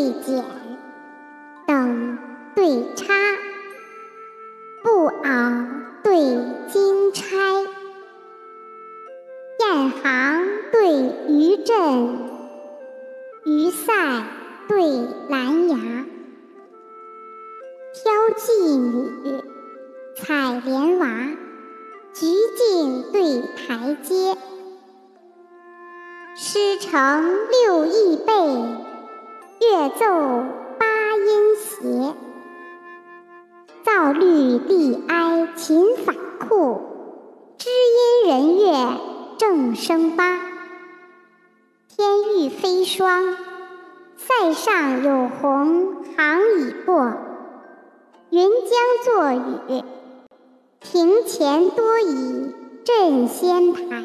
对剪，等对插，布袄对金钗，雁行对鱼阵，鱼塞对兰芽，挑妓女，采莲娃，菊径对台阶。诗成六艺备，乐奏八音谐。造律立哀琴法库，知音人乐正声八。天欲飞霜，塞上有鸿行已过。云将作雨，庭前多倚镇仙台。